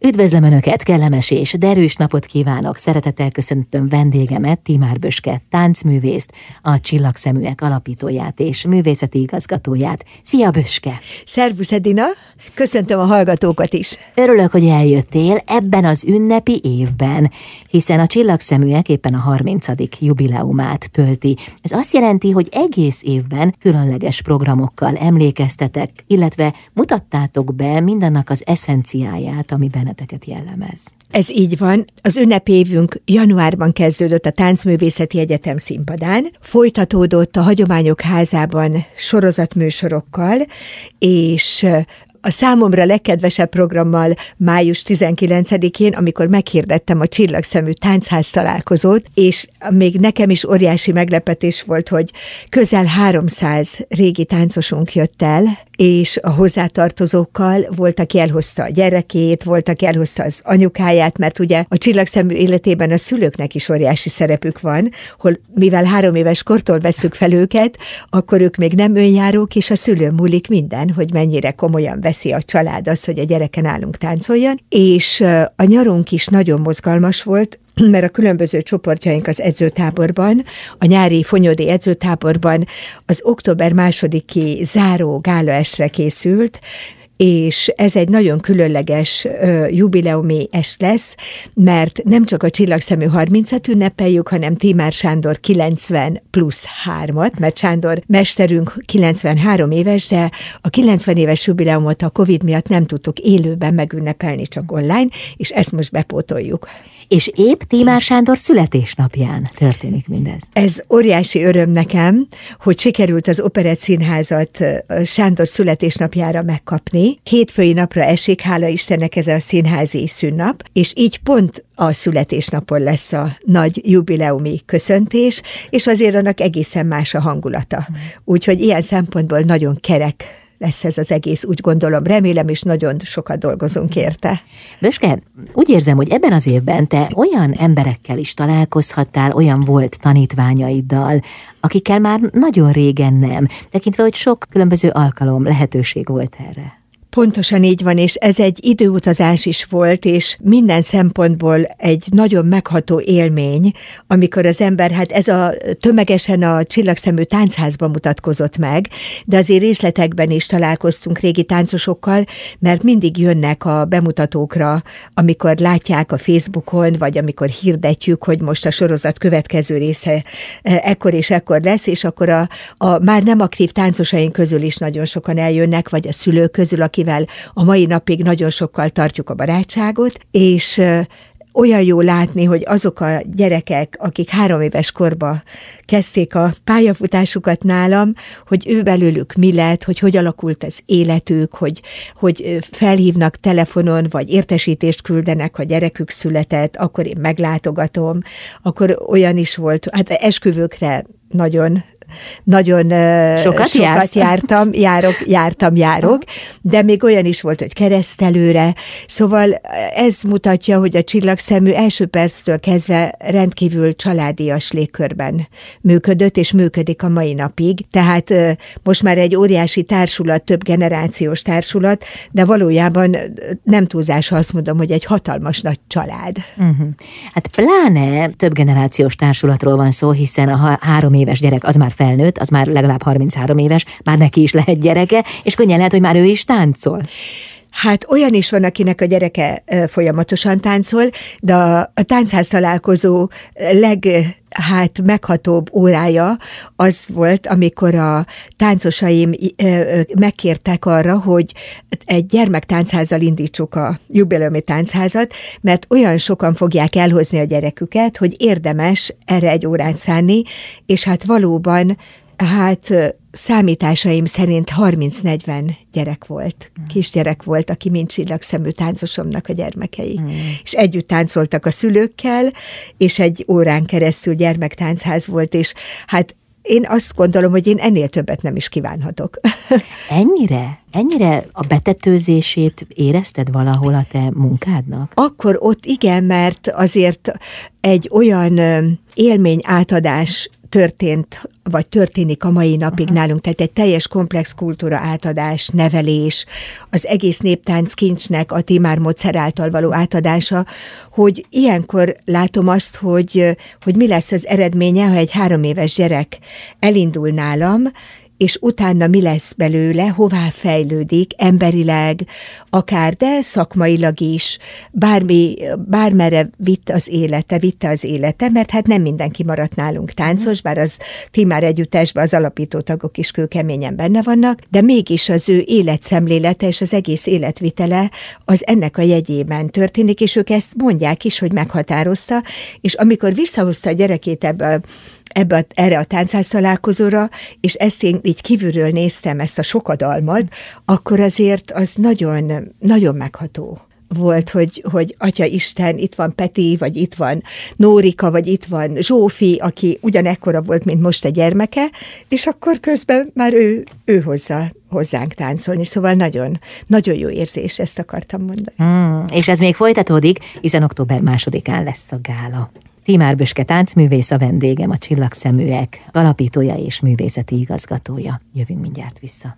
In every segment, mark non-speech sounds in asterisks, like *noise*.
Üdvözlöm Önöket, kellemes és derűs napot kívánok! Szeretettel köszöntöm vendégemet, Timár Böske, táncművészt, a Csillagszeműek alapítóját és művészeti igazgatóját. Szia Böske! Szervusz Edina! Köszöntöm a hallgatókat is! Örülök, hogy eljöttél ebben az ünnepi évben, hiszen a Csillagszeműek éppen a 30. jubileumát tölti. Ez azt jelenti, hogy egész évben különleges programokkal emlékeztetek, illetve mutattátok be mindannak az eszenciáját, amiben benneteket jellemez. Ez így van. Az ünnepévünk januárban kezdődött a Táncművészeti Egyetem színpadán, folytatódott a Hagyományok Házában sorozatműsorokkal, és a számomra legkedvesebb programmal május 19-én, amikor meghirdettem a Csillagszemű táncház találkozót, és még nekem is óriási meglepetés volt, hogy közel 300 régi táncosunk jött el, és a hozzátartozókkal volt, aki elhozta a gyerekét, volt, aki elhozta az anyukáját, mert ugye a csillagszemű életében a szülőknek is óriási szerepük van, hol mivel három éves kortól veszük fel őket, akkor ők még nem önjárók, és a szülő múlik minden, hogy mennyire komolyan veszi a család az, hogy a gyereken állunk táncoljon, és a nyarunk is nagyon mozgalmas volt, mert a különböző csoportjaink az edzőtáborban, a nyári fonyodi edzőtáborban az október másodiki záró gálaesre készült, és ez egy nagyon különleges uh, jubileumi es lesz, mert nem csak a Csillagszemű 30-at ünnepeljük, hanem Tímár Sándor 90 plusz 3-at, mert Sándor mesterünk 93 éves, de a 90 éves jubileumot a Covid miatt nem tudtuk élőben megünnepelni, csak online, és ezt most bepótoljuk. És épp Tímár Sándor születésnapján történik mindez. Ez óriási öröm nekem, hogy sikerült az Operett Színházat Sándor születésnapjára megkapni, Hétfői napra esik, hála Istennek ez a színházi szünnap, és így pont a születésnapon lesz a nagy jubileumi köszöntés, és azért annak egészen más a hangulata. Mm. Úgyhogy ilyen szempontból nagyon kerek lesz ez az egész, úgy gondolom, remélem, és nagyon sokat dolgozunk érte. Böske, úgy érzem, hogy ebben az évben te olyan emberekkel is találkozhattál, olyan volt tanítványaiddal, akikkel már nagyon régen nem, tekintve, hogy sok különböző alkalom, lehetőség volt erre. Pontosan így van, és ez egy időutazás is volt, és minden szempontból egy nagyon megható élmény, amikor az ember, hát ez a tömegesen a csillagszemű táncházban mutatkozott meg, de azért részletekben is találkoztunk régi táncosokkal, mert mindig jönnek a bemutatókra, amikor látják a Facebookon, vagy amikor hirdetjük, hogy most a sorozat következő része e, ekkor és ekkor lesz, és akkor a, a már nem aktív táncosaink közül is nagyon sokan eljönnek, vagy a szülők közül, akivel akivel a mai napig nagyon sokkal tartjuk a barátságot, és olyan jó látni, hogy azok a gyerekek, akik három éves korba kezdték a pályafutásukat nálam, hogy ő belőlük mi lett, hogy hogy alakult az életük, hogy, hogy felhívnak telefonon, vagy értesítést küldenek, a gyerekük született, akkor én meglátogatom, akkor olyan is volt, hát esküvőkre nagyon nagyon sokat, sokat jártam, járok, jártam, járok, de még olyan is volt, hogy keresztelőre, szóval ez mutatja, hogy a csillagszemű első perctől kezdve rendkívül családias légkörben működött, és működik a mai napig, tehát most már egy óriási társulat, több generációs társulat, de valójában nem túlzás, ha azt mondom, hogy egy hatalmas nagy család. Uh-huh. Hát pláne több generációs társulatról van szó, hiszen a három éves gyerek az már felnőtt, az már legalább 33 éves, már neki is lehet gyereke, és könnyen lehet, hogy már ő is táncol. Hát olyan is van, akinek a gyereke folyamatosan táncol, de a, a táncház találkozó leg hát meghatóbb órája az volt, amikor a táncosaim megkértek arra, hogy egy gyermektáncházal indítsuk a jubileumi táncházat, mert olyan sokan fogják elhozni a gyereküket, hogy érdemes erre egy órát szánni, és hát valóban Hát számításaim szerint 30-40 gyerek volt, mm. kisgyerek volt, aki mind csillagszemű táncosomnak a gyermekei. Mm. És együtt táncoltak a szülőkkel, és egy órán keresztül gyermektánchaz volt, és hát én azt gondolom, hogy én ennél többet nem is kívánhatok. *laughs* Ennyire? Ennyire a betetőzését érezted valahol a te munkádnak? Akkor ott igen, mert azért egy olyan élmény átadás történt, vagy történik a mai napig uh-huh. nálunk, tehát egy teljes komplex kultúra átadás, nevelés, az egész néptánc kincsnek a Timár módszer által való átadása, hogy ilyenkor látom azt, hogy, hogy mi lesz az eredménye, ha egy három éves gyerek elindul nálam, és utána mi lesz belőle, hová fejlődik, emberileg, akár, de szakmailag is, bármi, bármerre vitt az élete, vitte az élete, mert hát nem mindenki maradt nálunk táncos, bár az Timár együttesben az alapító tagok is kőkeményen benne vannak, de mégis az ő életszemlélete és az egész életvitele az ennek a jegyében történik, és ők ezt mondják is, hogy meghatározta, és amikor visszahozta a gyerekét ebbe ebbe a, erre a táncház találkozóra, és ezt én így kívülről néztem, ezt a sokadalmat, akkor azért az nagyon, nagyon megható volt, hogy, hogy Atya Isten, itt van Peti, vagy itt van Nórika, vagy itt van Zsófi, aki ugyanekkora volt, mint most a gyermeke, és akkor közben már ő, ő hozza hozzánk táncolni, szóval nagyon, nagyon jó érzés, ezt akartam mondani. Mm, és ez még folytatódik, hiszen október másodikán lesz a gála. Timár Böske táncművész a vendégem, a Csillagszeműek alapítója és művészeti igazgatója. Jövünk mindjárt vissza.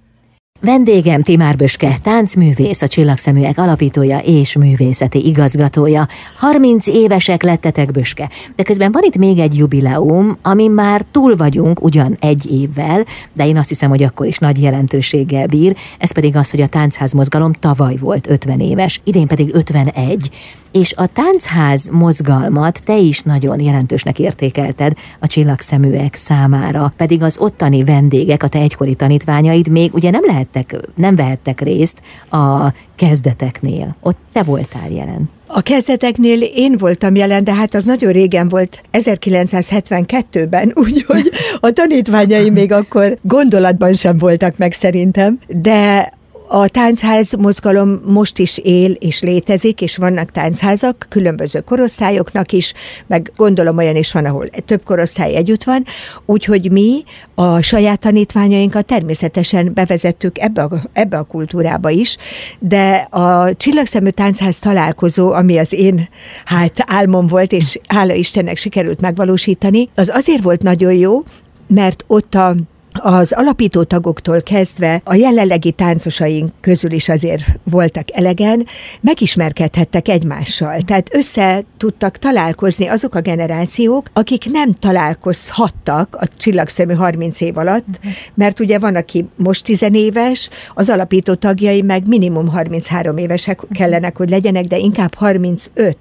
Vendégem Timár Böske, táncművész, a Csillagszeműek alapítója és művészeti igazgatója. 30 évesek lettetek Böske, de közben van itt még egy jubileum, ami már túl vagyunk ugyan egy évvel, de én azt hiszem, hogy akkor is nagy jelentőséggel bír, ez pedig az, hogy a táncház mozgalom tavaly volt 50 éves, idén pedig 51, és a táncház mozgalmat te is nagyon jelentősnek értékelted a csillagszeműek számára, pedig az ottani vendégek, a te egykori tanítványaid még ugye nem lehettek, nem vehettek részt a kezdeteknél. Ott te voltál jelen. A kezdeteknél én voltam jelen, de hát az nagyon régen volt, 1972-ben, *laughs* úgyhogy a tanítványaim még akkor gondolatban sem voltak meg szerintem, de a táncház mozgalom most is él és létezik, és vannak táncházak, különböző korosztályoknak is, meg gondolom olyan is van, ahol több korosztály együtt van, úgyhogy mi a saját tanítványainkat természetesen bevezettük ebbe a, ebbe a kultúrába is, de a Csillagszemű Táncház találkozó, ami az én hát álmom volt, és hála Istennek sikerült megvalósítani, az azért volt nagyon jó, mert ott a az alapító tagoktól kezdve a jelenlegi táncosaink közül is azért voltak elegen, megismerkedhettek egymással. Tehát össze tudtak találkozni azok a generációk, akik nem találkozhattak a csillagszemű 30 év alatt, mert ugye van, aki most tizenéves, az alapító tagjai meg minimum 33 évesek kellenek, hogy legyenek, de inkább 35,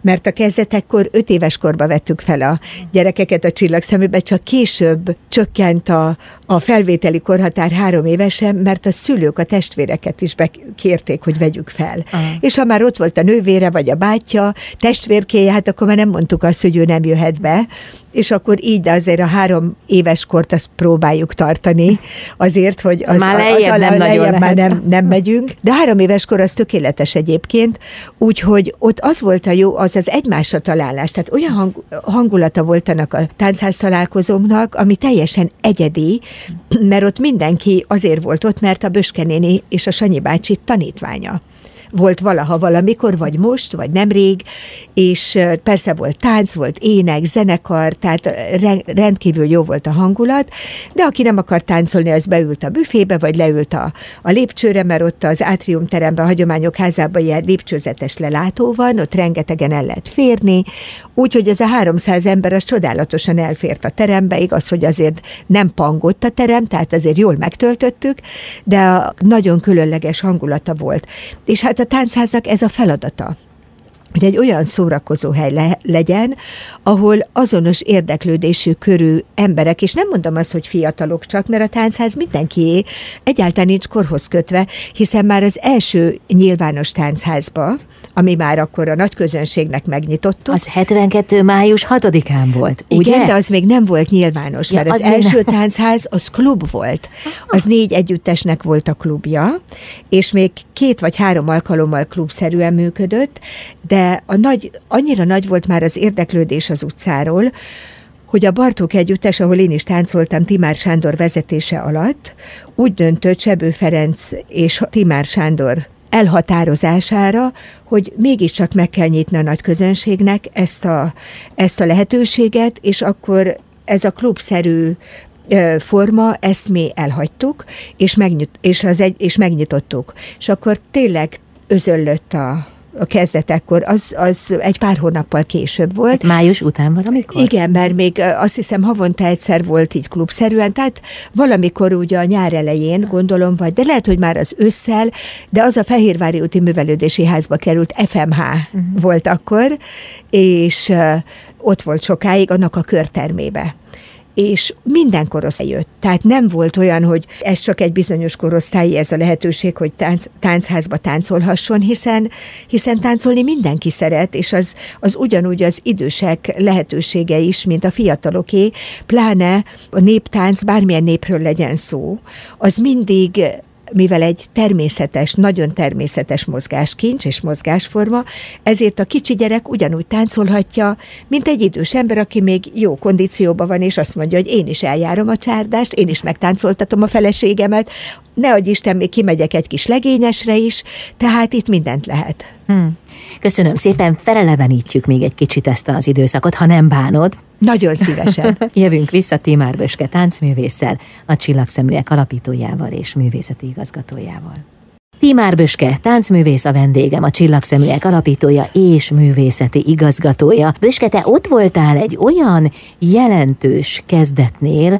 mert a kezdetekkor 5 éves korba vettük fel a gyerekeket a csillagszeműbe, csak később csökkent a, a felvételi korhatár három évesen, mert a szülők a testvéreket is kérték, hogy vegyük fel. Aha. És ha már ott volt a nővére, vagy a bátyja, testvérkéje, hát akkor már nem mondtuk azt, hogy ő nem jöhet be, és akkor így de azért a három éves kort azt próbáljuk tartani, azért, hogy az, már lejjebb az, az nem lejjebb már nem, nem megyünk, de három éves kor az tökéletes egyébként, úgyhogy ott az volt a jó, az az egymásra találás, tehát olyan hang, hangulata volt annak a táncház találkozónknak, ami teljesen egyedi, mert ott mindenki azért volt ott, mert a Böskenéni és a Sanyi bácsi tanítványa volt valaha valamikor, vagy most, vagy nemrég, és persze volt tánc, volt ének, zenekar, tehát rendkívül jó volt a hangulat, de aki nem akar táncolni, az beült a büfébe, vagy leült a, a lépcsőre, mert ott az átrium teremben, a hagyományok házában ilyen lépcsőzetes lelátó van, ott rengetegen el lehet férni, úgyhogy ez a 300 ember az csodálatosan elfért a terembe, igaz, hogy azért nem pangott a terem, tehát azért jól megtöltöttük, de a nagyon különleges hangulata volt. És hát a táncháznak ez a feladata hogy egy olyan szórakozó hely le, legyen, ahol azonos érdeklődésű körű emberek, és nem mondom azt, hogy fiatalok csak, mert a táncház mindenkié egyáltalán nincs korhoz kötve, hiszen már az első nyilvános táncházba, ami már akkor a nagy közönségnek megnyitottuk. Az 72. május 6-án volt, ugye? Igen, de az még nem volt nyilvános, ja, mert az, az első nem... táncház az klub volt. Az négy együttesnek volt a klubja, és még két vagy három alkalommal klubszerűen működött, de a nagy, annyira nagy volt már az érdeklődés az utcáról, hogy a Bartók együttes, ahol én is táncoltam Timár Sándor vezetése alatt, úgy döntött Sebő Ferenc és Timár Sándor elhatározására, hogy mégiscsak meg kell nyitni a nagy közönségnek ezt a, ezt a lehetőséget, és akkor ez a klubszerű forma, ezt mi elhagytuk, és, megnyit, és, az egy, és megnyitottuk. És akkor tényleg özöllött a, a kezdetekkor, az, az egy pár hónappal később volt. Hát május után valamikor? Igen, mert még azt hiszem havonta egyszer volt így klubszerűen, tehát valamikor ugye a nyár elején gondolom, vagy de lehet, hogy már az ősszel, de az a Fehérvári úti művelődési házba került, FMH uh-huh. Volt akkor, és ott volt sokáig annak a körtermébe és minden korosztály jött. Tehát nem volt olyan, hogy ez csak egy bizonyos korosztályi ez a lehetőség, hogy tánc, táncházba táncolhasson, hiszen, hiszen táncolni mindenki szeret, és az, az ugyanúgy az idősek lehetősége is, mint a fiataloké, pláne a néptánc, bármilyen népről legyen szó, az mindig mivel egy természetes, nagyon természetes mozgáskincs és mozgásforma, ezért a kicsi gyerek ugyanúgy táncolhatja, mint egy idős ember, aki még jó kondícióban van, és azt mondja, hogy én is eljárom a csárdást, én is megtáncoltatom a feleségemet, ne adj Isten, még kimegyek egy kis legényesre is, tehát itt mindent lehet. Hmm. Köszönöm szépen, felelevenítjük még egy kicsit ezt az időszakot, ha nem bánod. Nagyon szívesen. *laughs* Jövünk vissza Timár Böske táncművésszel, a Csillagszeműek alapítójával és művészeti igazgatójával. Timár Böske, táncművész a vendégem, a Csillagszeműek alapítója és művészeti igazgatója. Böske, te ott voltál egy olyan jelentős kezdetnél,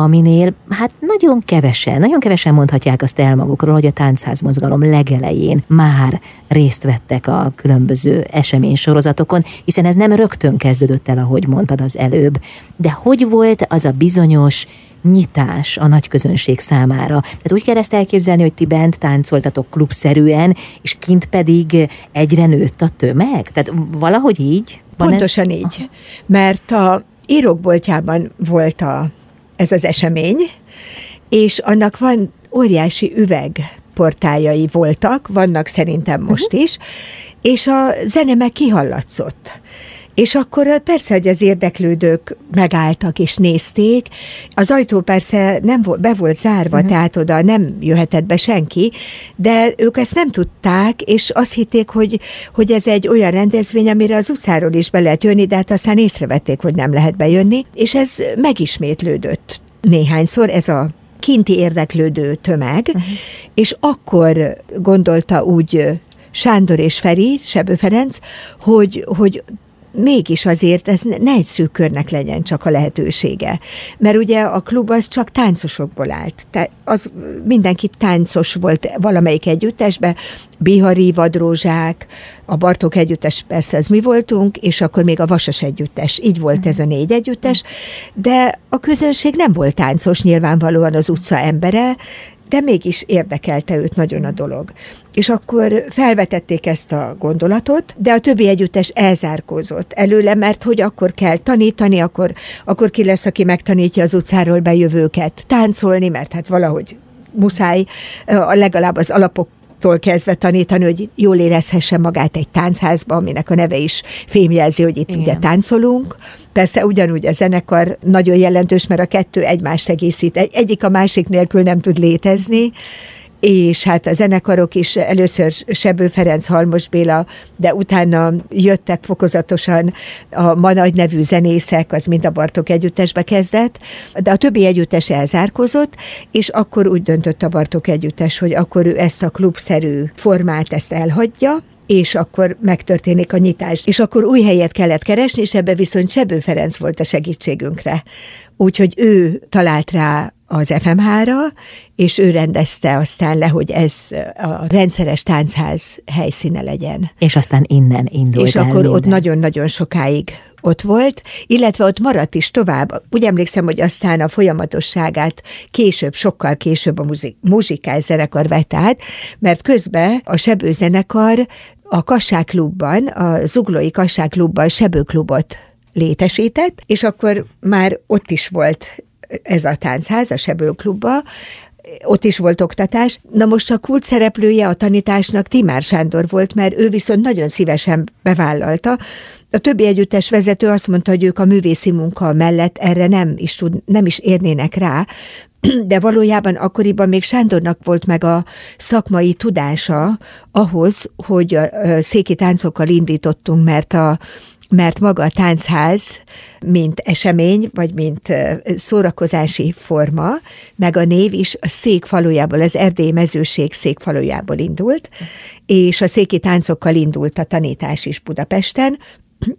aminél hát nagyon kevesen, nagyon kevesen mondhatják azt el magukról, hogy a táncház mozgalom legelején már részt vettek a különböző eseménysorozatokon, hiszen ez nem rögtön kezdődött el, ahogy mondtad az előbb. De hogy volt az a bizonyos nyitás a nagy közönség számára. Tehát úgy kell ezt elképzelni, hogy ti bent táncoltatok klubszerűen, és kint pedig egyre nőtt a tömeg? Tehát valahogy így? Pontosan ez? így. Mert a írókboltjában volt a ez az esemény, és annak van óriási üveg portájai voltak, vannak szerintem most uh-huh. is, és a zene meg kihallatszott. És akkor persze, hogy az érdeklődők megálltak és nézték. Az ajtó persze nem volt, be volt zárva, uh-huh. tehát oda nem jöhetett be senki, de ők ezt nem tudták, és azt hitték, hogy, hogy ez egy olyan rendezvény, amire az utcáról is be lehet jönni, de hát aztán észrevették, hogy nem lehet bejönni, és ez megismétlődött néhányszor, ez a kinti érdeklődő tömeg, uh-huh. és akkor gondolta úgy Sándor és Feri, Sebő Ferenc, hogy, hogy mégis azért ez ne egy szűk körnek legyen csak a lehetősége. Mert ugye a klub az csak táncosokból állt. Te, az mindenki táncos volt valamelyik együttesbe, Bihari, Vadrózsák, a Bartók együttes persze ez mi voltunk, és akkor még a Vasas együttes. Így volt ez a négy együttes, de a közönség nem volt táncos, nyilvánvalóan az utca embere, de mégis érdekelte őt nagyon a dolog. És akkor felvetették ezt a gondolatot, de a többi együttes elzárkózott előle, mert hogy akkor kell tanítani, akkor, akkor ki lesz, aki megtanítja az utcáról bejövőket táncolni, mert hát valahogy muszáj legalább az alapok tól kezdve tanítani, hogy jól érezhesse magát egy táncházba, aminek a neve is fémjelzi, hogy itt Igen. ugye táncolunk. Persze ugyanúgy a zenekar nagyon jelentős, mert a kettő egymást egészít. Egy, egyik a másik nélkül nem tud létezni, és hát a zenekarok is először Sebő Ferenc, Halmos Béla, de utána jöttek fokozatosan a ma nagy nevű zenészek, az mind a Bartok együttesbe kezdett, de a többi együttes elzárkozott, és akkor úgy döntött a Bartok együttes, hogy akkor ő ezt a klubszerű formát ezt elhagyja, és akkor megtörténik a nyitás. És akkor új helyet kellett keresni, és ebbe viszont Sebő Ferenc volt a segítségünkre. Úgyhogy ő talált rá az FMH-ra, és ő rendezte aztán le, hogy ez a rendszeres táncház helyszíne legyen. És aztán innen indult És el akkor minden. ott nagyon-nagyon sokáig ott volt, illetve ott maradt is tovább. Úgy emlékszem, hogy aztán a folyamatosságát később, sokkal később a muzik, muzsikál zenekar vett át, mert közben a Sebő zenekar a Kassáklubban, a Zuglói Kassáklubban Sebőklubot létesített, és akkor már ott is volt ez a táncház, a Sebőklubba, ott is volt oktatás. Na most a kult szereplője a tanításnak Timár Sándor volt, mert ő viszont nagyon szívesen bevállalta. A többi együttes vezető azt mondta, hogy ők a művészi munka mellett erre nem is, tud, nem is érnének rá, de valójában akkoriban még Sándornak volt meg a szakmai tudása ahhoz, hogy a széki táncokkal indítottunk, mert a mert maga a táncház, mint esemény, vagy mint szórakozási forma, meg a név is a székfalujából, az Erdély mezőség székfalujából indult, és a széki táncokkal indult a tanítás is Budapesten,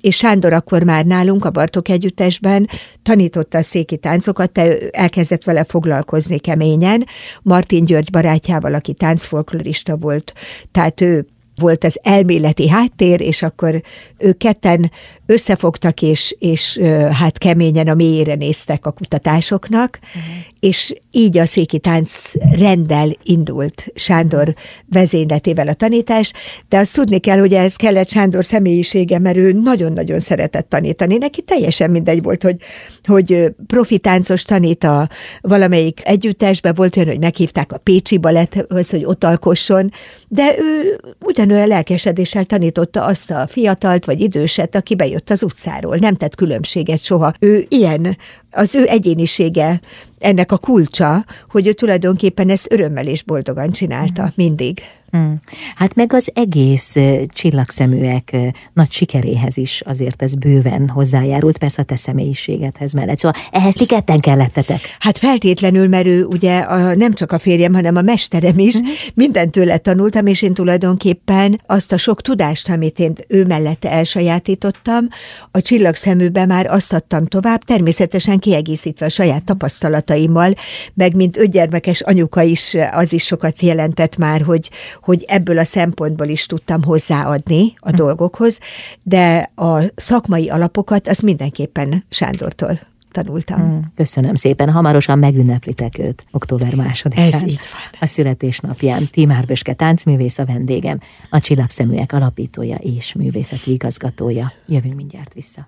és Sándor akkor már nálunk a Bartok Együttesben tanította a széki táncokat, te elkezdett vele foglalkozni keményen, Martin György barátjával, aki táncfolklorista volt, tehát ő volt az elméleti háttér, és akkor ők ketten összefogtak, és, és hát keményen a mélyére néztek a kutatásoknak, uh-huh. És így a széki tánc rendel indult Sándor vezényletével a tanítás, de azt tudni kell, hogy ez kellett Sándor személyisége, mert ő nagyon-nagyon szeretett tanítani. Neki teljesen mindegy volt, hogy, hogy profi táncos tanít a valamelyik együttesbe, volt olyan, hogy meghívták a Pécsi Baletthoz, hogy ott alkosson, de ő ugyanolyan lelkesedéssel tanította azt a fiatalt vagy időset, aki bejött jött az utcáról, nem tett különbséget soha. Ő ilyen, az ő egyénisége ennek a kulcsa, hogy ő tulajdonképpen ezt örömmel és boldogan csinálta mindig. Mm. Hát meg az egész csillagszeműek nagy sikeréhez is azért ez bőven hozzájárult, persze a te személyiségedhez mellett. Szóval ehhez ti ketten kellettetek. Hát feltétlenül, mert ő ugye a, nem csak a férjem, hanem a mesterem is, mm. mindent tőle tanultam, és én tulajdonképpen azt a sok tudást, amit én ő mellette elsajátítottam, a csillagszeműbe már azt adtam tovább, természetesen kiegészítve a saját tapasztalataimmal, meg mint ötgyermekes anyuka is, az is sokat jelentett már, hogy, hogy ebből a szempontból is tudtam hozzáadni a hm. dolgokhoz, de a szakmai alapokat az mindenképpen Sándortól tanultam. Mm, köszönöm szépen. Hamarosan megünneplitek őt, október másodikán. Ez így van. A születésnapján Timár Böske táncművész a vendégem, a Csillagszeműek alapítója és művészeti igazgatója. Jövünk mindjárt vissza.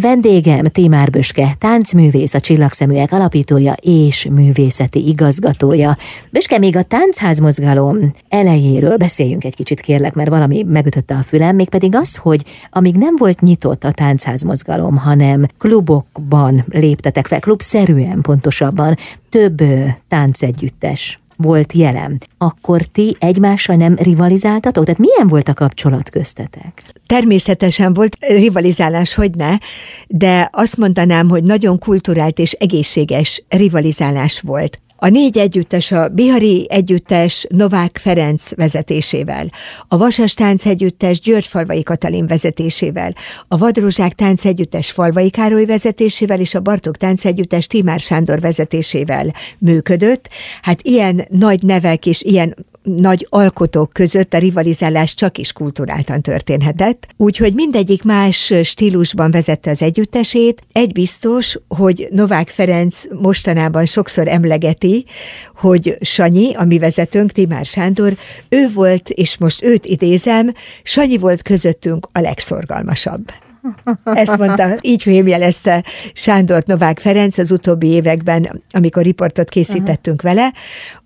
Vendégem Timár Böske, táncművész, a Csillagszeműek alapítója és művészeti igazgatója. Böske, még a táncházmozgalom elejéről beszéljünk egy kicsit, kérlek, mert valami megütötte a fülem, mégpedig az, hogy amíg nem volt nyitott a táncházmozgalom, hanem klubokban léptetek fel, klubszerűen pontosabban, több táncegyüttes volt jelen, akkor ti egymással nem rivalizáltatok? Tehát milyen volt a kapcsolat köztetek? Természetesen volt rivalizálás, hogy ne, de azt mondanám, hogy nagyon kulturált és egészséges rivalizálás volt. A négy együttes, a Bihari együttes Novák Ferenc vezetésével, a Vasas Tánc együttes Györgyfalvai Katalin vezetésével, a Vadrózsák Tánc együttes Falvai Károly vezetésével és a Bartók Tánc együttes Timár Sándor vezetésével működött. Hát ilyen nagy nevek és ilyen nagy alkotók között a rivalizálás csak is kulturáltan történhetett, úgyhogy mindegyik más stílusban vezette az együttesét. Egy biztos, hogy Novák Ferenc mostanában sokszor emlegeti, hogy Sanyi, a mi vezetőnk, Timár Sándor, ő volt, és most őt idézem, Sanyi volt közöttünk a legszorgalmasabb. Ezt mondta, így fémjelezte Sándor Novák Ferenc az utóbbi években, amikor riportot készítettünk uh-huh. vele,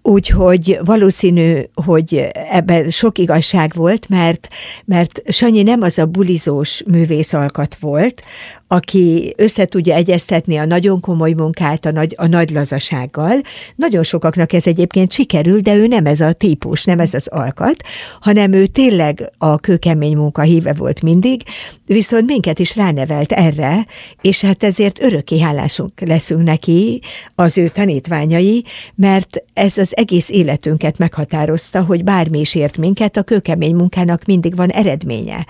úgyhogy valószínű, hogy ebben sok igazság volt, mert, mert Sanyi nem az a bulizós művészalkat volt, aki össze tudja egyeztetni a nagyon komoly munkát a nagy, a nagy lazasággal. Nagyon sokaknak ez egyébként sikerül, de ő nem ez a típus, nem ez az alkat, hanem ő tényleg a kőkemény munka híve volt mindig, viszont minket is ránevelt erre, és hát ezért örökké hálásunk leszünk neki, az ő tanítványai, mert ez az egész életünket meghatározta, hogy bármi is ért minket, a kőkemény munkának mindig van eredménye.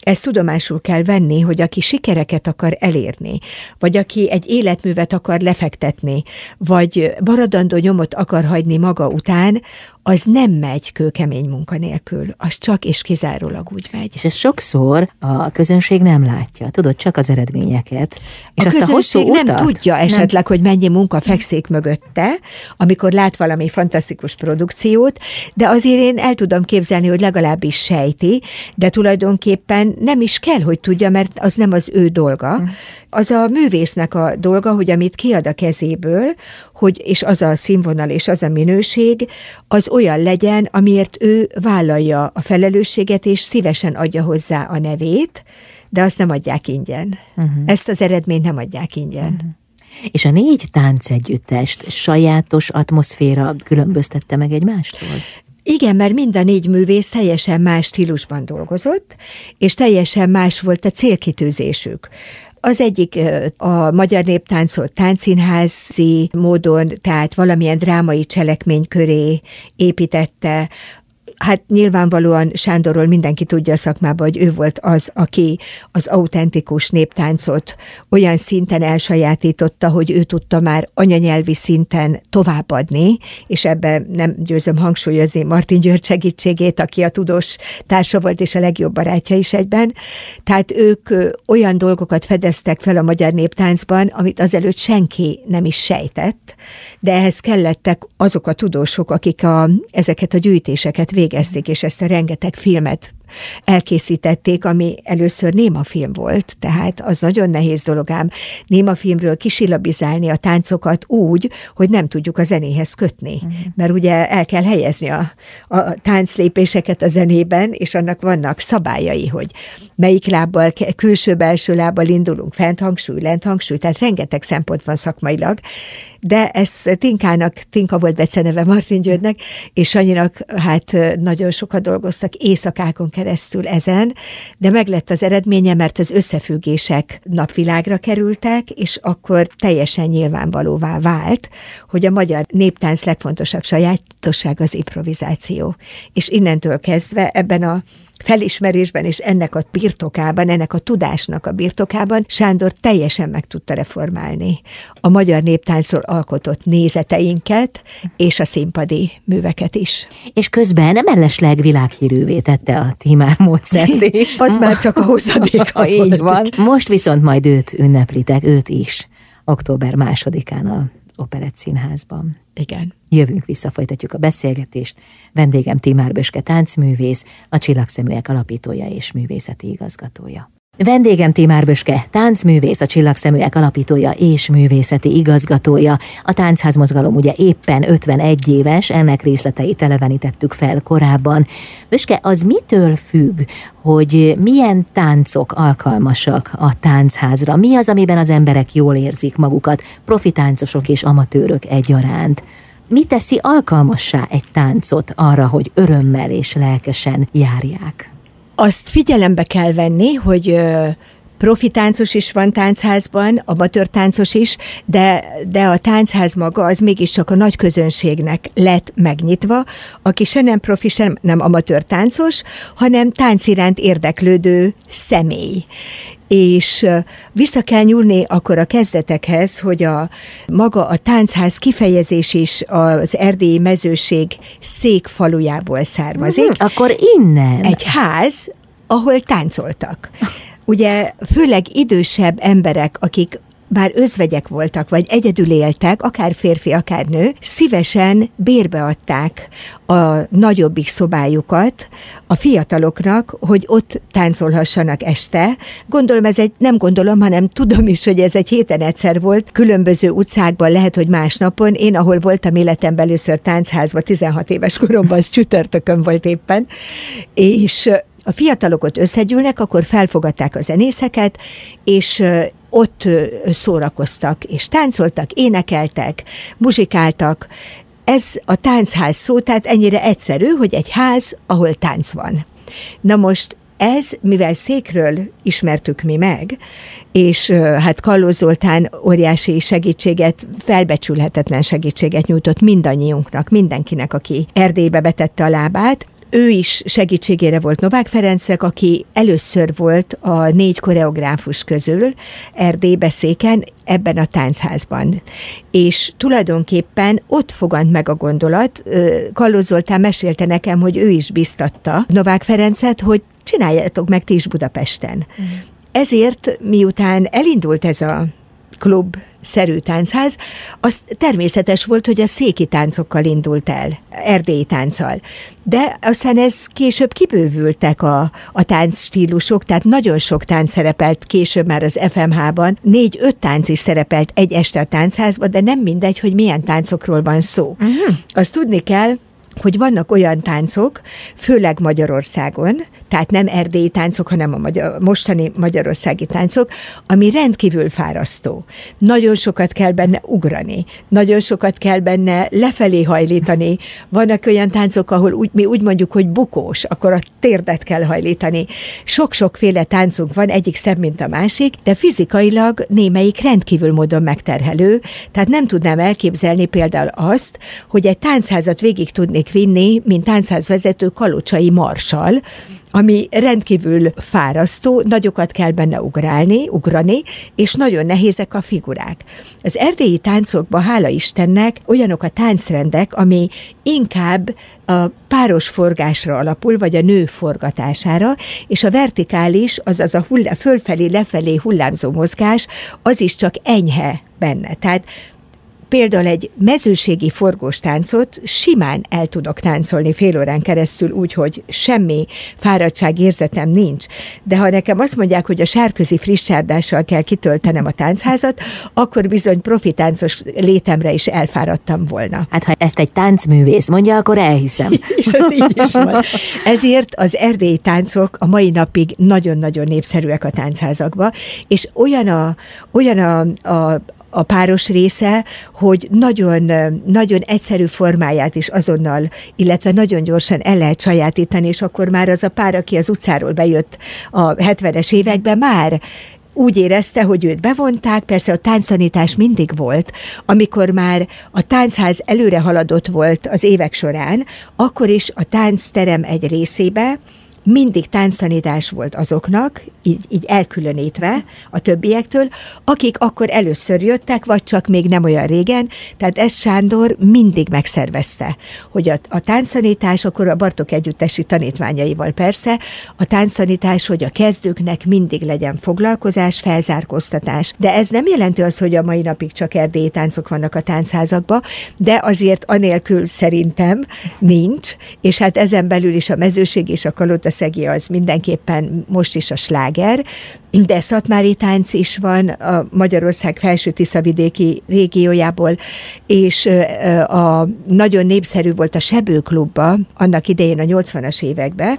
Ezt tudomásul kell venni, hogy aki sikereket akar elérni, vagy aki egy életművet akar lefektetni, vagy maradandó nyomot akar hagyni maga után, az nem megy kőkemény munka nélkül, az csak és kizárólag úgy megy. És ez sokszor a közönség nem látja, tudod, csak az eredményeket. És a azt a hosszú nem utat, tudja esetleg, nem. hogy mennyi munka fekszik mögötte, amikor lát valami fantasztikus produkciót, de azért én el tudom képzelni, hogy legalábbis sejti, de tulajdonképpen nem is kell, hogy tudja, mert az nem az ő dolga. Az a művésznek a dolga, hogy amit kiad a kezéből, hogy, és az a színvonal és az a minőség, az olyan legyen, amiért ő vállalja a felelősséget, és szívesen adja hozzá a nevét, de azt nem adják ingyen. Uh-huh. Ezt az eredményt nem adják ingyen. Uh-huh. És a négy táncegyüttest sajátos atmoszféra különböztette meg egymástól? Igen, mert mind a négy művész teljesen más stílusban dolgozott, és teljesen más volt a célkitűzésük. Az egyik a magyar néptáncot táncszínházi módon, tehát valamilyen drámai cselekmény köré építette, Hát nyilvánvalóan Sándorról mindenki tudja a szakmában, hogy ő volt az, aki az autentikus néptáncot olyan szinten elsajátította, hogy ő tudta már anyanyelvi szinten továbbadni, és ebben nem győzöm hangsúlyozni Martin György segítségét, aki a tudós társa volt, és a legjobb barátja is egyben. Tehát ők olyan dolgokat fedeztek fel a magyar néptáncban, amit azelőtt senki nem is sejtett, de ehhez kellettek azok a tudósok, akik a, ezeket a gyűjtéseket végezték, és ezt a rengeteg filmet elkészítették, ami először néma film volt, tehát az nagyon nehéz dolog ám néma filmről kisilabizálni a táncokat úgy, hogy nem tudjuk a zenéhez kötni, uh-huh. mert ugye el kell helyezni a, a tánclépéseket a zenében, és annak vannak szabályai, hogy melyik lábbal, külső-belső lábbal indulunk, fent hangsúly, lent hangsúly, tehát rengeteg szempont van szakmailag, de ez Tinkának, Tinka volt beceneve Martin Györgynek, és Sanyinak hát nagyon sokat dolgoztak éjszakákon keresztül ezen, de meglett az eredménye, mert az összefüggések napvilágra kerültek, és akkor teljesen nyilvánvalóvá vált, hogy a magyar néptánc legfontosabb sajátosság az improvizáció. És innentől kezdve ebben a felismerésben és ennek a birtokában, ennek a tudásnak a birtokában Sándor teljesen meg tudta reformálni a magyar néptáncról alkotott nézeteinket és a színpadi műveket is. És közben mellesleg világhírűvé tette a Timár módszert *laughs* is. Az már csak a 20 *laughs* Így van. Most viszont majd őt ünneplitek, őt is, október másodikán a Operett Színházban. Igen. Jövünk vissza, folytatjuk a beszélgetést. Vendégem Timár Böske táncművész, a Csillagszeműek alapítója és művészeti igazgatója. Vendégem Timár Böske, táncművész, a Csillagszeműek alapítója és művészeti igazgatója. A táncház mozgalom ugye éppen 51 éves, ennek részleteit elevenítettük fel korábban. Böske, az mitől függ, hogy milyen táncok alkalmasak a táncházra? Mi az, amiben az emberek jól érzik magukat, profitáncosok és amatőrök egyaránt? Mi teszi alkalmassá egy táncot arra, hogy örömmel és lelkesen járják? Azt figyelembe kell venni, hogy profi táncos is van táncházban, amatőr táncos is, de, de a táncház maga az mégiscsak a nagy közönségnek lett megnyitva, aki se nem profi, sem nem amatőr táncos, hanem tánc iránt érdeklődő személy és vissza kell nyúlni akkor a kezdetekhez, hogy a maga a táncház kifejezés is az erdélyi mezőség székfalujából származik. Mm, akkor innen. Egy ház, ahol táncoltak. *laughs* Ugye főleg idősebb emberek, akik bár özvegyek voltak, vagy egyedül éltek, akár férfi, akár nő, szívesen bérbeadták a nagyobbik szobájukat a fiataloknak, hogy ott táncolhassanak este. Gondolom ez egy, nem gondolom, hanem tudom is, hogy ez egy héten egyszer volt, különböző utcákban, lehet, hogy más napon. Én, ahol voltam életemben először táncházba, 16 éves koromban, az csütörtökön volt éppen, és a fiatalok ott összegyűlnek, akkor felfogadták a zenészeket, és ott szórakoztak, és táncoltak, énekeltek, muzsikáltak. Ez a táncház szó, tehát ennyire egyszerű, hogy egy ház, ahol tánc van. Na most ez, mivel székről ismertük mi meg, és hát Kalló Zoltán óriási segítséget, felbecsülhetetlen segítséget nyújtott mindannyiunknak, mindenkinek, aki Erdélybe betette a lábát, ő is segítségére volt Novák Ferencek, aki először volt a négy koreográfus közül Erdélybe széken ebben a táncházban. És tulajdonképpen ott fogant meg a gondolat, Kalló Zoltán mesélte nekem, hogy ő is biztatta Novák Ferencet, hogy csináljátok meg ti is Budapesten. Mm. Ezért, miután elindult ez a klub szerű táncház, az természetes volt, hogy a széki táncokkal indult el, erdélyi tánccal. De aztán ez később kibővültek a, a tánc stílusok, tehát nagyon sok tánc szerepelt később már az FMH-ban, négy-öt tánc is szerepelt egy este a táncházban, de nem mindegy, hogy milyen táncokról van szó. Uh-huh. Azt tudni kell, hogy vannak olyan táncok, főleg Magyarországon, tehát nem erdélyi táncok, hanem a magyar, mostani magyarországi táncok, ami rendkívül fárasztó. Nagyon sokat kell benne ugrani, nagyon sokat kell benne lefelé hajlítani. Vannak olyan táncok, ahol úgy, mi úgy mondjuk, hogy bukós, akkor a térdet kell hajlítani. Sok-sokféle táncunk van, egyik szebb, mint a másik, de fizikailag némelyik rendkívül módon megterhelő, tehát nem tudnám elképzelni például azt, hogy egy táncházat végig tudnék vinni, mint táncházvezető kalocsai marsal, ami rendkívül fárasztó, nagyokat kell benne ugrálni, ugrani, és nagyon nehézek a figurák. Az erdélyi táncokban, hála Istennek, olyanok a táncrendek, ami inkább a páros forgásra alapul, vagy a nő forgatására, és a vertikális, azaz a hullá, fölfelé, lefelé hullámzó mozgás, az is csak enyhe benne. Tehát például egy mezőségi forgós táncot simán el tudok táncolni fél órán keresztül úgy, hogy semmi fáradtságérzetem nincs. De ha nekem azt mondják, hogy a sárközi frissárdással kell kitöltenem a táncházat, akkor bizony profi táncos létemre is elfáradtam volna. Hát ha ezt egy táncművész mondja, akkor elhiszem. *laughs* És ez így is van. Ezért az erdélyi táncok a mai napig nagyon-nagyon népszerűek a táncházakba, és olyan a, olyan a, a, a páros része, hogy nagyon, nagyon egyszerű formáját is azonnal, illetve nagyon gyorsan el lehet sajátítani, és akkor már az a pár, aki az utcáról bejött a 70-es években, már úgy érezte, hogy őt bevonták, persze a tánctanítás mindig volt, amikor már a táncház előre haladott volt az évek során, akkor is a táncterem egy részébe mindig tánctanítás volt azoknak, így, így elkülönítve a többiektől, akik akkor először jöttek, vagy csak még nem olyan régen, tehát ezt Sándor mindig megszervezte, hogy a, a tánctanítás, akkor a Bartok együttesi tanítványaival persze, a tánctanítás, hogy a kezdőknek mindig legyen foglalkozás, felzárkóztatás. De ez nem jelenti az, hogy a mai napig csak erdélyi táncok vannak a táncházakban, de azért anélkül szerintem nincs, és hát ezen belül is a mezőség és a kalota szegi az mindenképpen most is a sláger, de szatmári tánc is van a Magyarország felső Tiszavidéki régiójából, és a, nagyon népszerű volt a Sebőklubba, annak idején a 80-as években,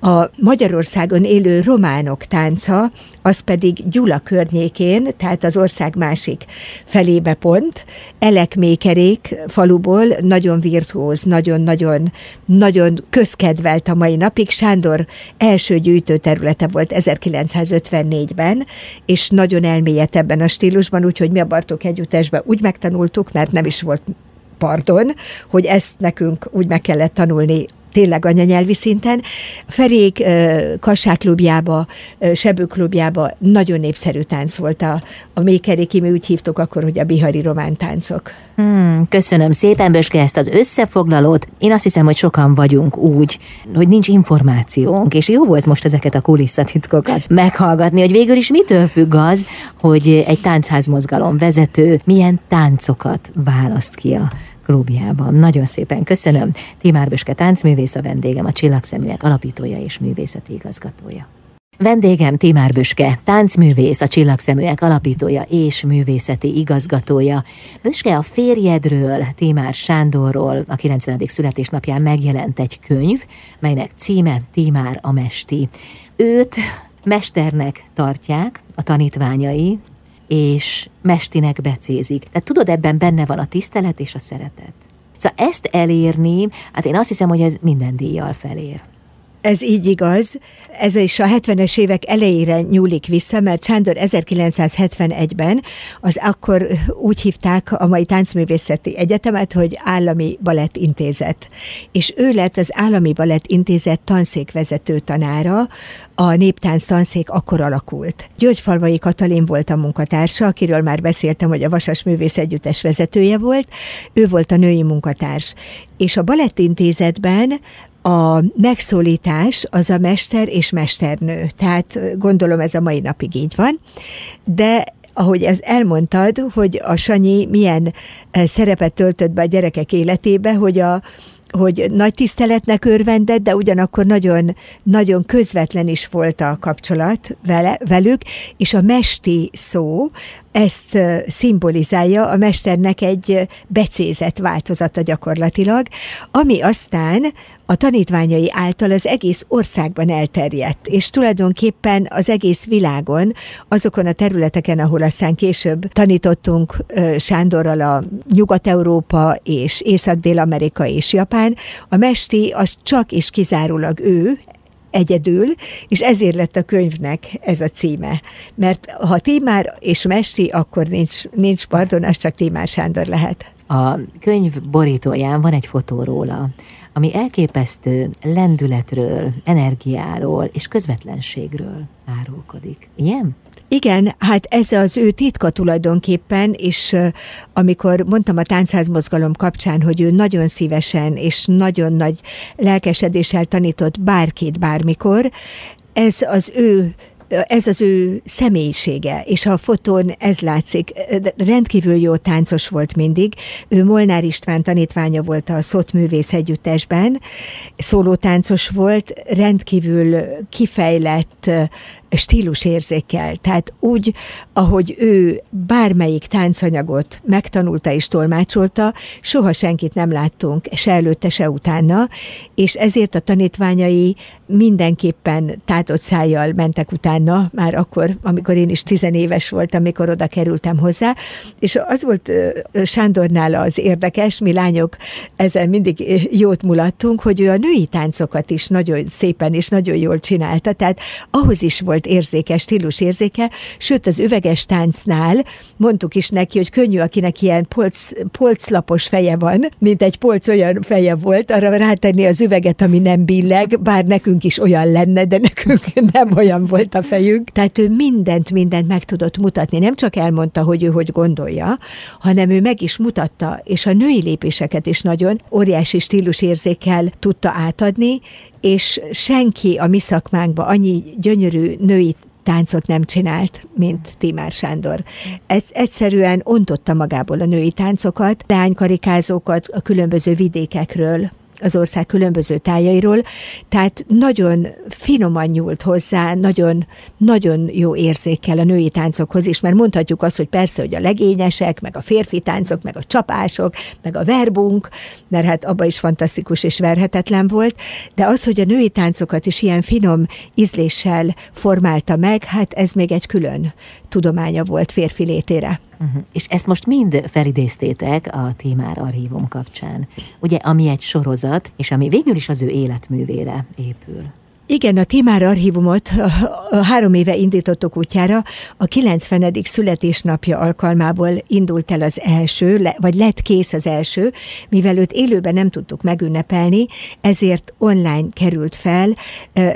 a Magyarországon élő románok tánca, az pedig Gyula környékén, tehát az ország másik felébe pont, Elekmékerék faluból nagyon virtuóz, nagyon-nagyon nagyon közkedvelt a mai napig. Sándor első gyűjtőterülete volt 1954-ben, és nagyon elmélyedt ebben a stílusban, úgyhogy mi a Bartók együttesben úgy megtanultuk, mert nem is volt pardon, hogy ezt nekünk úgy meg kellett tanulni tényleg anyanyelvi szinten. Ferék Kassák Sebőklubjába nagyon népszerű tánc volt a, a Mékeréki, mi úgy hívtuk akkor, hogy a bihari román táncok. Hmm, köszönöm szépen, Böske, ezt az összefoglalót. Én azt hiszem, hogy sokan vagyunk úgy, hogy nincs információnk, és jó volt most ezeket a kulisszatitkokat meghallgatni, hogy végül is mitől függ az, hogy egy táncházmozgalom vezető milyen táncokat választ ki a klubjában. Nagyon szépen köszönöm. Timár Böske táncművész a vendégem, a Csillagszeműek alapítója és művészeti igazgatója. Vendégem Timár Büske, táncművész, a Csillagszeműek alapítója és művészeti igazgatója. Büske a férjedről, Timár Sándorról a 90. születésnapján megjelent egy könyv, melynek címe Timár a Mesti. Őt mesternek tartják a tanítványai, és mestinek becézik. Tehát tudod, ebben benne van a tisztelet és a szeretet. Szóval ezt elérni, hát én azt hiszem, hogy ez minden díjjal felér. Ez így igaz. Ez is a 70-es évek elejére nyúlik vissza, mert Sándor 1971-ben az akkor úgy hívták a mai táncművészeti egyetemet, hogy Állami Balett Intézet. És ő lett az Állami Balett Intézet tanszékvezető tanára, a néptánc tanszék akkor alakult. Györgyfalvai Katalin volt a munkatársa, akiről már beszéltem, hogy a Vasas Művész Együttes vezetője volt, ő volt a női munkatárs. És a Balettintézetben a megszólítás az a mester és mesternő. Tehát gondolom ez a mai napig így van. De ahogy ez elmondtad, hogy a Sanyi milyen szerepet töltött be a gyerekek életébe, hogy a, hogy nagy tiszteletnek örvendett, de ugyanakkor nagyon, nagyon közvetlen is volt a kapcsolat vele, velük, és a mesti szó ezt szimbolizálja a mesternek egy becézett változata gyakorlatilag, ami aztán a tanítványai által az egész országban elterjedt, és tulajdonképpen az egész világon, azokon a területeken, ahol aztán később tanítottunk Sándorral a Nyugat-Európa és Észak-Dél-Amerika és Japán, a mesti az csak és kizárólag ő, egyedül, és ezért lett a könyvnek ez a címe. Mert ha Tímár és Mesti, akkor nincs, nincs pardon, az csak Tímár Sándor lehet. A könyv borítóján van egy fotó róla, ami elképesztő lendületről, energiáról és közvetlenségről árulkodik. Ilyen? Igen, hát ez az ő titka tulajdonképpen, és amikor mondtam a táncházmozgalom kapcsán, hogy ő nagyon szívesen és nagyon nagy lelkesedéssel tanított bárkit bármikor, ez az ő ez az ő személyisége, és a fotón ez látszik. Rendkívül jó táncos volt mindig. Ő Molnár István tanítványa volt a Szot Művész Együttesben, szólótáncos volt, rendkívül kifejlett stílusérzékkel. Tehát úgy, ahogy ő bármelyik táncanyagot megtanulta és tolmácsolta, soha senkit nem láttunk, se előtte, se utána, és ezért a tanítványai mindenképpen tátott szájjal mentek utána, már akkor, amikor én is tizenéves voltam, amikor oda kerültem hozzá, és az volt Sándornál az érdekes, mi lányok ezzel mindig jót mulattunk, hogy ő a női táncokat is nagyon szépen és nagyon jól csinálta, tehát ahhoz is volt volt érzéke, stílus érzéke, sőt az üveges táncnál mondtuk is neki, hogy könnyű, akinek ilyen polc, polclapos feje van, mint egy polc olyan feje volt, arra rátenni az üveget, ami nem billeg, bár nekünk is olyan lenne, de nekünk *laughs* nem olyan volt a fejünk. Tehát ő mindent, mindent meg tudott mutatni, nem csak elmondta, hogy ő hogy gondolja, hanem ő meg is mutatta, és a női lépéseket is nagyon óriási stílusérzékkel tudta átadni, és senki a mi szakmánkban annyi gyönyörű női táncot nem csinált, mint Timár Sándor. Ez egyszerűen ontotta magából a női táncokat, lánykarikázókat a különböző vidékekről, az ország különböző tájairól, tehát nagyon finoman nyúlt hozzá, nagyon, nagyon jó érzékkel a női táncokhoz is, mert mondhatjuk azt, hogy persze, hogy a legényesek, meg a férfi táncok, meg a csapások, meg a verbunk, mert hát abba is fantasztikus és verhetetlen volt, de az, hogy a női táncokat is ilyen finom ízléssel formálta meg, hát ez még egy külön tudománya volt férfi létére. Uh-huh. És ezt most mind felidéztétek a Témár archívum kapcsán, ugye, ami egy sorozat, és ami végül is az ő életművére épül. Igen, a Timár archívumot három éve indítottuk útjára. A 90. születésnapja alkalmából indult el az első, vagy lett kész az első, mivel őt élőben nem tudtuk megünnepelni, ezért online került fel.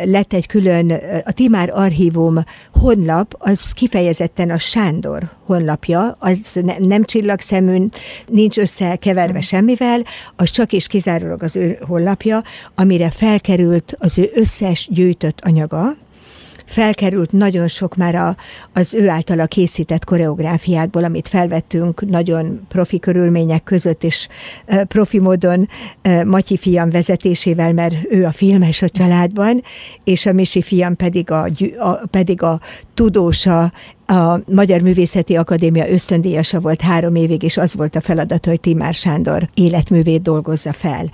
Lett egy külön, a Timár archívum honlap, az kifejezetten a Sándor honlapja, az ne, nem csillagszeműn, nincs összekeverve semmivel, az csak és kizárólag az ő honlapja, amire felkerült az ő összes gyűjtött anyaga, felkerült nagyon sok már a, az ő általa készített koreográfiákból, amit felvettünk nagyon profi körülmények között, és profi módon Matyi fiam vezetésével, mert ő a filmes a családban, és a Misi fiam pedig a, a, pedig a tudósa, a Magyar Művészeti Akadémia ösztöndíjasa volt három évig, és az volt a feladat, hogy Timár Sándor életművét dolgozza fel.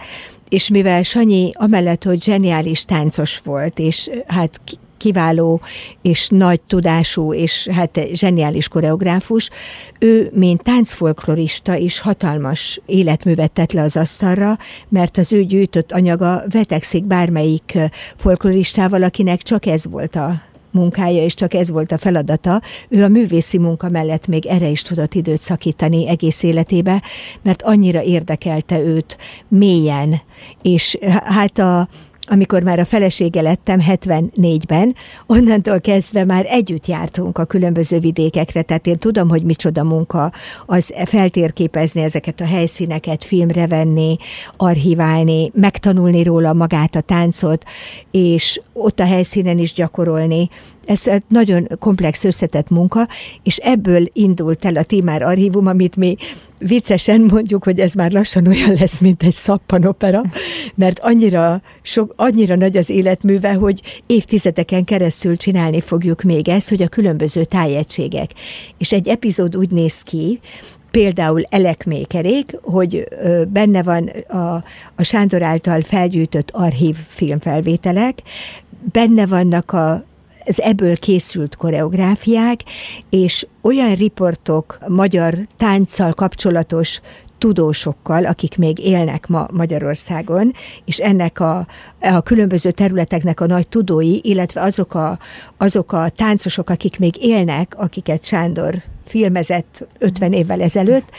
És mivel Sanyi amellett, hogy zseniális táncos volt, és hát kiváló és nagy tudású és hát zseniális koreográfus, ő, mint táncfolklorista is hatalmas életművet tett le az asztalra, mert az ő gyűjtött anyaga vetekszik bármelyik folkloristával, akinek csak ez volt a munkája, és csak ez volt a feladata. Ő a művészi munka mellett még erre is tudott időt szakítani egész életébe, mert annyira érdekelte őt mélyen, és hát a amikor már a felesége lettem 74-ben, onnantól kezdve már együtt jártunk a különböző vidékekre, tehát én tudom, hogy micsoda munka az feltérképezni ezeket a helyszíneket, filmre venni, archiválni, megtanulni róla magát a táncot, és ott a helyszínen is gyakorolni, Ez egy nagyon komplex, összetett munka, és ebből indult el a Timár archívum, amit mi viccesen mondjuk, hogy ez már lassan olyan lesz, mint egy szappanopera, mert annyira, sok, annyira nagy az életműve, hogy évtizedeken keresztül csinálni fogjuk még ezt, hogy a különböző tájegységek. És egy epizód úgy néz ki, például elekmékerék, hogy benne van a, a Sándor által felgyűjtött archív filmfelvételek, benne vannak a az ebből készült koreográfiák, és olyan riportok magyar tánccal kapcsolatos tudósokkal, akik még élnek ma Magyarországon, és ennek a, a különböző területeknek a nagy tudói, illetve azok a, azok a táncosok, akik még élnek, akiket Sándor filmezett 50 évvel ezelőtt,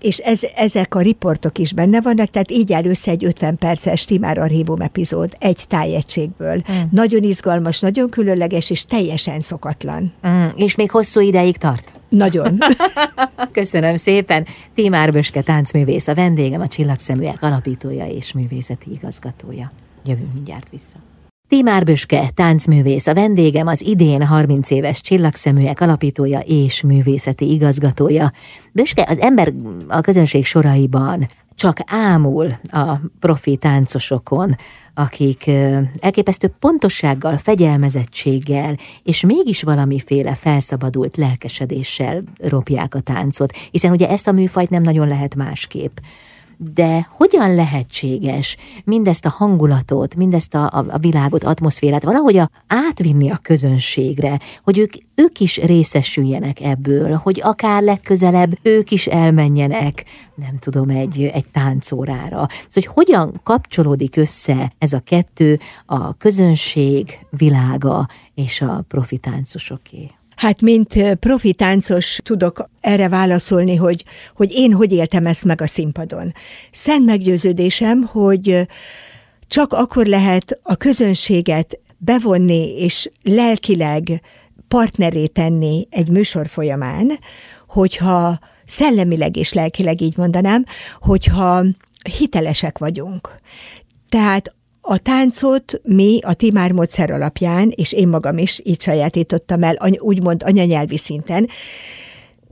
és ez, ezek a riportok is benne vannak, tehát így áll össze egy 50 perces Timár Archívum epizód egy tájegységből. Mm. Nagyon izgalmas, nagyon különleges, és teljesen szokatlan. Mm. És még hosszú ideig tart? Nagyon. *laughs* Köszönöm szépen. Timár Böske táncművész, a vendégem, a Csillagszeműek alapítója és művészeti igazgatója. Jövünk mindjárt vissza. Timár Böske, táncművész, a vendégem az idén 30 éves csillagszeműek alapítója és művészeti igazgatója. Böske az ember a közönség soraiban csak ámul a profi táncosokon, akik elképesztő pontossággal, fegyelmezettséggel, és mégis valamiféle felszabadult lelkesedéssel ropják a táncot, hiszen ugye ezt a műfajt nem nagyon lehet másképp de hogyan lehetséges mindezt a hangulatot, mindezt a, a, világot, atmoszférát valahogy a, átvinni a közönségre, hogy ők, ők is részesüljenek ebből, hogy akár legközelebb ők is elmenjenek, nem tudom, egy, egy táncórára. Szóval, hogy hogyan kapcsolódik össze ez a kettő, a közönség világa és a profi táncosoké? Hát, mint profi táncos tudok erre válaszolni, hogy, hogy én hogy éltem ezt meg a színpadon. Szent meggyőződésem, hogy csak akkor lehet a közönséget bevonni és lelkileg partneré tenni egy műsor folyamán, hogyha szellemileg és lelkileg így mondanám, hogyha hitelesek vagyunk. Tehát a táncot mi a Timár módszer alapján, és én magam is így sajátítottam el, úgymond anyanyelvi szinten,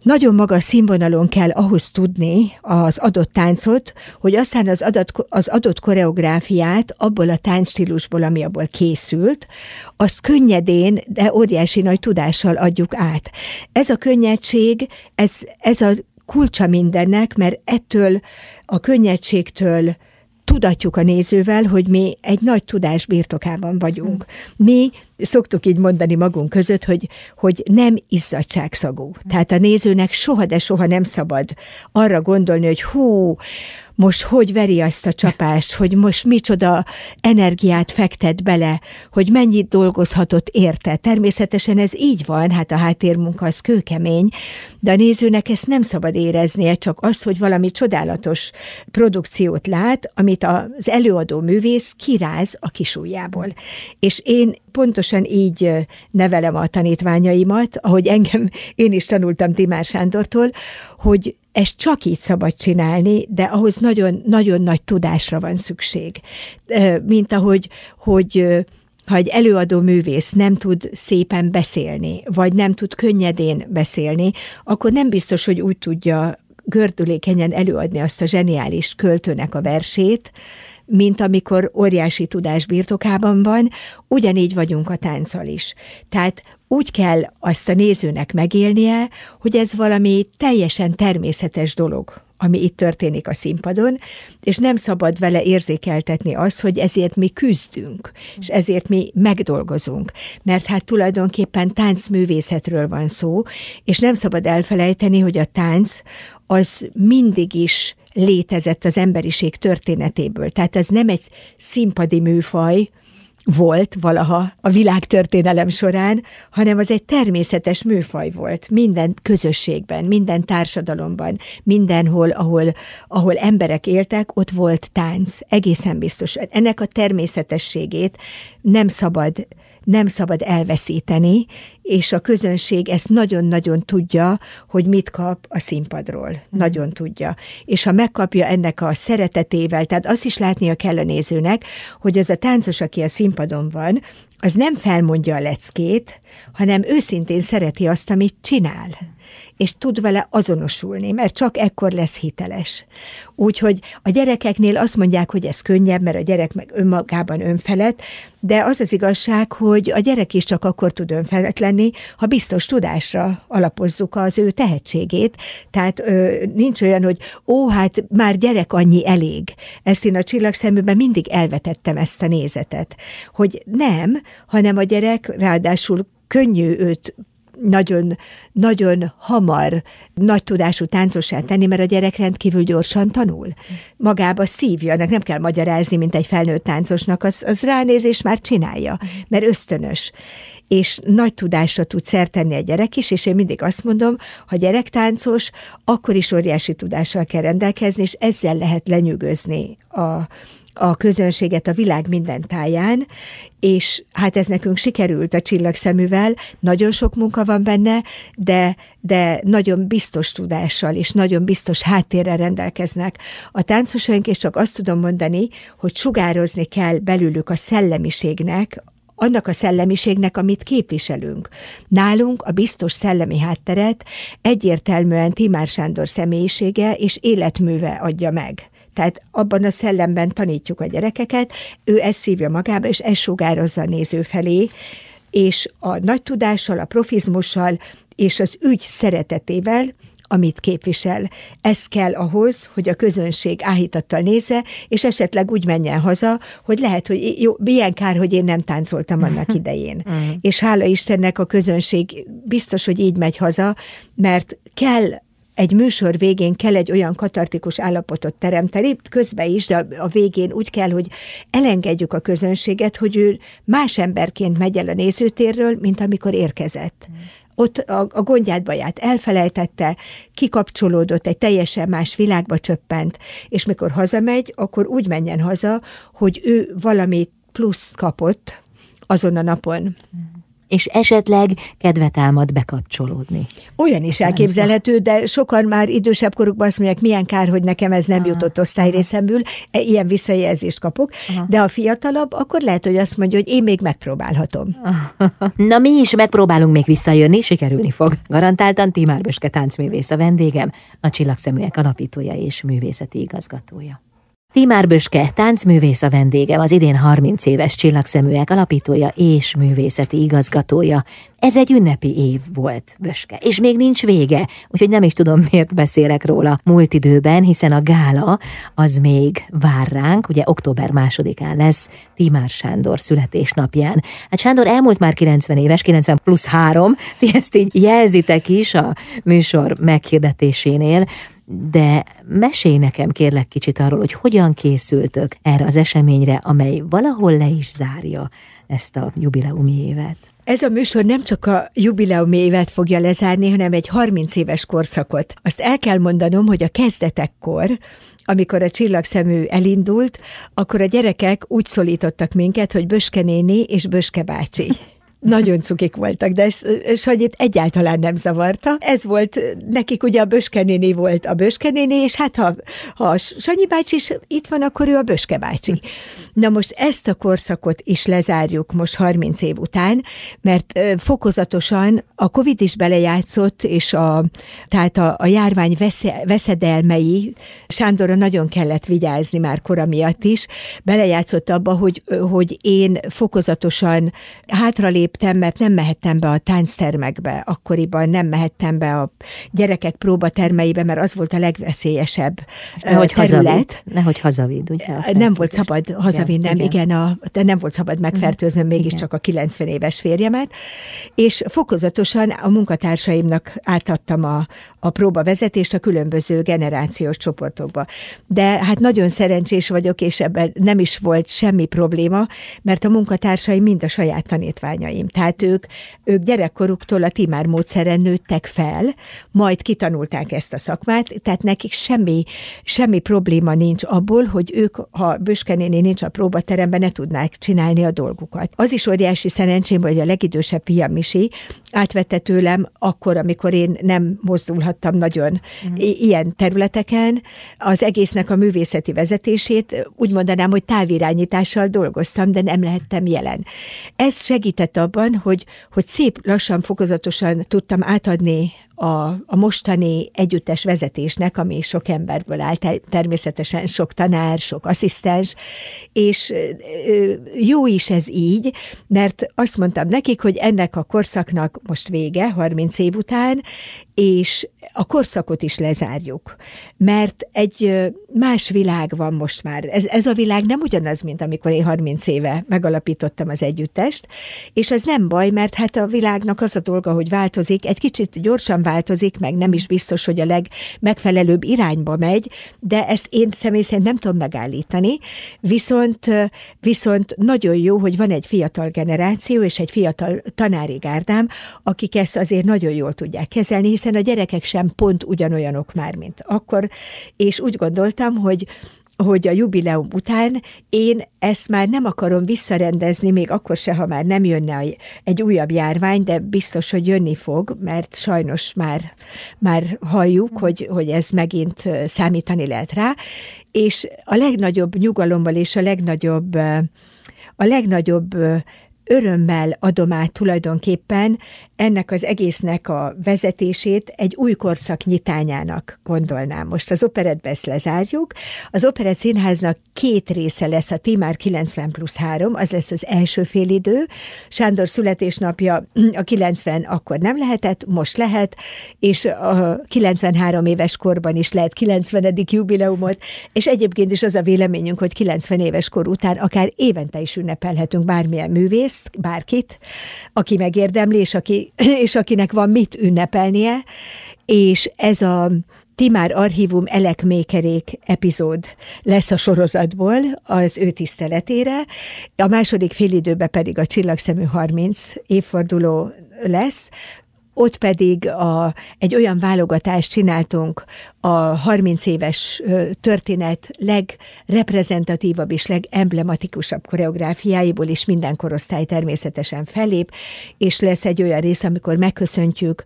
nagyon magas színvonalon kell ahhoz tudni az adott táncot, hogy aztán az adott, az adott koreográfiát abból a táncstílusból, ami abból készült, az könnyedén, de óriási nagy tudással adjuk át. Ez a könnyedség, ez, ez a kulcsa mindennek, mert ettől a könnyedségtől tudatjuk a nézővel, hogy mi egy nagy tudás birtokában vagyunk. Mi szoktuk így mondani magunk között, hogy, hogy nem izzadságszagú. Tehát a nézőnek soha, de soha nem szabad arra gondolni, hogy hú, most hogy veri azt a csapást, hogy most micsoda energiát fektet bele, hogy mennyit dolgozhatott érte. Természetesen ez így van, hát a háttérmunka az kőkemény, de a nézőnek ezt nem szabad éreznie, csak az, hogy valami csodálatos produkciót lát, amit az előadó művész kiráz a kisújjából. És én pontosan így nevelem a tanítványaimat, ahogy engem, én is tanultam Timár Sándortól, hogy ezt csak így szabad csinálni, de ahhoz nagyon, nagyon nagy tudásra van szükség. Mint ahogy, hogy ha egy előadó művész nem tud szépen beszélni, vagy nem tud könnyedén beszélni, akkor nem biztos, hogy úgy tudja gördülékenyen előadni azt a zseniális költőnek a versét, mint amikor óriási tudás birtokában van, ugyanígy vagyunk a tánccal is. Tehát úgy kell azt a nézőnek megélnie, hogy ez valami teljesen természetes dolog ami itt történik a színpadon, és nem szabad vele érzékeltetni azt, hogy ezért mi küzdünk, és ezért mi megdolgozunk. Mert hát tulajdonképpen táncművészetről van szó, és nem szabad elfelejteni, hogy a tánc az mindig is létezett az emberiség történetéből. Tehát ez nem egy színpadi műfaj, volt valaha a világtörténelem során, hanem az egy természetes műfaj volt minden közösségben, minden társadalomban, mindenhol, ahol, ahol emberek éltek, ott volt tánc, egészen biztos. Ennek a természetességét nem szabad nem szabad elveszíteni, és a közönség ezt nagyon-nagyon tudja, hogy mit kap a színpadról. Mm. Nagyon tudja. És ha megkapja ennek a szeretetével, tehát azt is látnia kell a nézőnek, hogy az a táncos, aki a színpadon van, az nem felmondja a leckét, hanem őszintén szereti azt, amit csinál és tud vele azonosulni, mert csak ekkor lesz hiteles. Úgyhogy a gyerekeknél azt mondják, hogy ez könnyebb, mert a gyerek meg önmagában önfelett, de az az igazság, hogy a gyerek is csak akkor tud önfelett lenni, ha biztos tudásra alapozzuk az ő tehetségét. Tehát ö, nincs olyan, hogy ó, hát már gyerek annyi elég. Ezt én a csillagszeműben mindig elvetettem ezt a nézetet, hogy nem, hanem a gyerek ráadásul könnyű őt nagyon, nagyon hamar nagy tudású táncosá tenni, mert a gyerek rendkívül gyorsan tanul. Magába szívja, ennek nem kell magyarázni, mint egy felnőtt táncosnak, az, az ránéz és már csinálja, mert ösztönös. És nagy tudásra tud szert tenni a gyerek is, és én mindig azt mondom, ha gyerektáncos, akkor is óriási tudással kell rendelkezni, és ezzel lehet lenyűgözni a, a közönséget a világ minden táján, és hát ez nekünk sikerült a csillagszeművel, nagyon sok munka van benne, de, de nagyon biztos tudással és nagyon biztos háttérrel rendelkeznek a táncosaink, és csak azt tudom mondani, hogy sugározni kell belülük a szellemiségnek, annak a szellemiségnek, amit képviselünk. Nálunk a biztos szellemi hátteret egyértelműen Timár Sándor személyisége és életműve adja meg. Tehát abban a szellemben tanítjuk a gyerekeket, ő ezt szívja magába, és ezt sugározza a néző felé, és a nagy tudással, a profizmussal és az ügy szeretetével, amit képvisel. Ez kell ahhoz, hogy a közönség áhítattal nézze, és esetleg úgy menjen haza, hogy lehet, hogy jó, milyen kár, hogy én nem táncoltam annak *laughs* idején. Mm. és hála Istennek a közönség biztos, hogy így megy haza, mert kell egy műsor végén kell egy olyan katartikus állapotot teremteni, közben is, de a végén úgy kell, hogy elengedjük a közönséget, hogy ő más emberként megy el a nézőtérről, mint amikor érkezett. Mm. Ott a, a gondját, baját elfelejtette, kikapcsolódott, egy teljesen más világba csöppent, és mikor hazamegy, akkor úgy menjen haza, hogy ő valami plusz kapott azon a napon. Mm és esetleg kedvet támad bekapcsolódni. Olyan is elképzelhető, de sokan már idősebb korukban azt mondják, milyen kár, hogy nekem ez nem Aha. jutott osztályrészemből, e, ilyen visszajelzést kapok, Aha. de a fiatalabb, akkor lehet, hogy azt mondja, hogy én még megpróbálhatom. *laughs* Na mi is megpróbálunk még visszajönni, sikerülni fog. Garantáltan Timár Böske táncművész a vendégem, a Csillagszeműek alapítója és művészeti igazgatója. Timár Böske, táncművész a vendégem, az idén 30 éves csillagszeműek alapítója és művészeti igazgatója. Ez egy ünnepi év volt, Böske, és még nincs vége, úgyhogy nem is tudom, miért beszélek róla múlt időben, hiszen a gála az még vár ránk, ugye október másodikán lesz Timár Sándor születésnapján. Hát Sándor elmúlt már 90 éves, 90 plusz 3, ti ezt így jelzitek is a műsor meghirdetésénél, de mesélj nekem kérlek kicsit arról, hogy hogyan készültök erre az eseményre, amely valahol le is zárja ezt a jubileumi évet. Ez a műsor nem csak a jubileumi évet fogja lezárni, hanem egy 30 éves korszakot. Azt el kell mondanom, hogy a kezdetekkor, amikor a csillagszemű elindult, akkor a gyerekek úgy szólítottak minket, hogy Böske néni és Böske bácsi nagyon cukik voltak, de Sanyit egyáltalán nem zavarta. Ez volt, nekik ugye a Böskenéni volt a Böskenéni, és hát ha, ha Sanyi bácsi is itt van, akkor ő a Böske bácsi. Na most ezt a korszakot is lezárjuk most 30 év után, mert fokozatosan a Covid is belejátszott, és a, tehát a, a járvány vesze, veszedelmei, Sándorra nagyon kellett vigyázni már kora miatt is, belejátszott abba, hogy, hogy én fokozatosan hátralép léptem, mert nem mehettem be a tánctermekbe, akkoriban nem mehettem be a gyerekek próbatermeibe, mert az volt a legveszélyesebb Nehogy terület. Nehogy hazavidd, ugye? Nem volt szabad hazavinnem, igen, igen a, de nem volt szabad megfertőznöm mégiscsak a 90 éves férjemet, és fokozatosan a munkatársaimnak átadtam a, a próbavezetést a különböző generációs csoportokba. De hát nagyon szerencsés vagyok, és ebben nem is volt semmi probléma, mert a munkatársaim mind a saját tanítványai tanáraim. Tehát ők, ők gyerekkoruktól a timár módszeren nőttek fel, majd kitanulták ezt a szakmát, tehát nekik semmi, semmi probléma nincs abból, hogy ők, ha Böskenéni nincs a próbateremben, ne tudnák csinálni a dolgukat. Az is óriási szerencsém, hogy a legidősebb fiam Misi átvette tőlem akkor, amikor én nem mozdulhattam nagyon mm. ilyen területeken, az egésznek a művészeti vezetését úgy mondanám, hogy távirányítással dolgoztam, de nem lehettem jelen. Ez segített abban, hogy, hogy szép lassan, fokozatosan tudtam átadni a, a mostani együttes vezetésnek, ami sok emberből áll, természetesen sok tanár, sok asszisztens, és jó is ez így, mert azt mondtam nekik, hogy ennek a korszaknak most vége, 30 év után, és a korszakot is lezárjuk, mert egy más világ van most már. Ez, ez a világ nem ugyanaz, mint amikor én 30 éve megalapítottam az együttest, és ez nem baj, mert hát a világnak az a dolga, hogy változik, egy kicsit gyorsan változik, meg nem is biztos, hogy a legmegfelelőbb irányba megy, de ezt én személy szerint nem tudom megállítani, viszont, viszont nagyon jó, hogy van egy fiatal generáció és egy fiatal tanári gárdám, akik ezt azért nagyon jól tudják kezelni, hiszen a gyerekek sem pont ugyanolyanok már, mint akkor, és úgy gondoltam, hogy hogy a jubileum után én ezt már nem akarom visszarendezni, még akkor se, ha már nem jönne egy újabb járvány, de biztos, hogy jönni fog, mert sajnos már, már halljuk, hogy, hogy ez megint számítani lehet rá, és a legnagyobb nyugalommal és a legnagyobb a legnagyobb örömmel adom át tulajdonképpen ennek az egésznek a vezetését egy új korszak nyitányának gondolnám. Most az operetbe ezt lezárjuk. Az operett színháznak két része lesz, a Timár 90 plusz 3, az lesz az első félidő. Sándor születésnapja a 90 akkor nem lehetett, most lehet, és a 93 éves korban is lehet 90. jubileumot, és egyébként is az a véleményünk, hogy 90 éves kor után akár évente is ünnepelhetünk bármilyen művész, ezt, bárkit, aki megérdemli, és, aki, *clears throat* és akinek van mit ünnepelnie, és ez a Timár Archívum Elekmékerék epizód lesz a sorozatból az ő tiszteletére, a második félidőben pedig a Csillagszemű 30 évforduló lesz, ott pedig a, egy olyan válogatást csináltunk a 30 éves történet legreprezentatívabb és legemblematikusabb koreográfiáiból, és minden korosztály természetesen felép, és lesz egy olyan rész, amikor megköszöntjük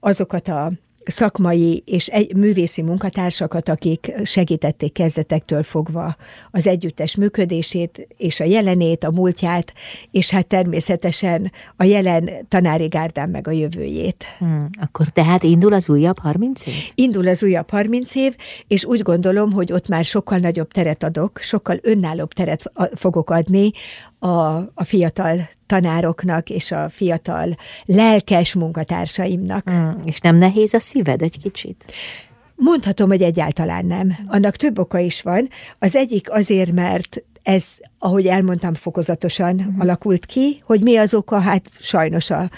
azokat a szakmai és egy, művészi munkatársakat, akik segítették kezdetektől fogva az együttes működését, és a jelenét, a múltját, és hát természetesen a jelen tanári gárdán meg a jövőjét. Hmm, akkor tehát indul az újabb 30 év? Indul az újabb 30 év, és úgy gondolom, hogy ott már sokkal nagyobb teret adok, sokkal önállóbb teret fogok adni a, a fiatal tanároknak és a fiatal lelkes munkatársaimnak. Mm, és nem nehéz a szíved egy kicsit? Mondhatom, hogy egyáltalán nem. Annak több oka is van. Az egyik azért, mert ez, ahogy elmondtam, fokozatosan uh-huh. alakult ki, hogy mi az oka, hát sajnos a,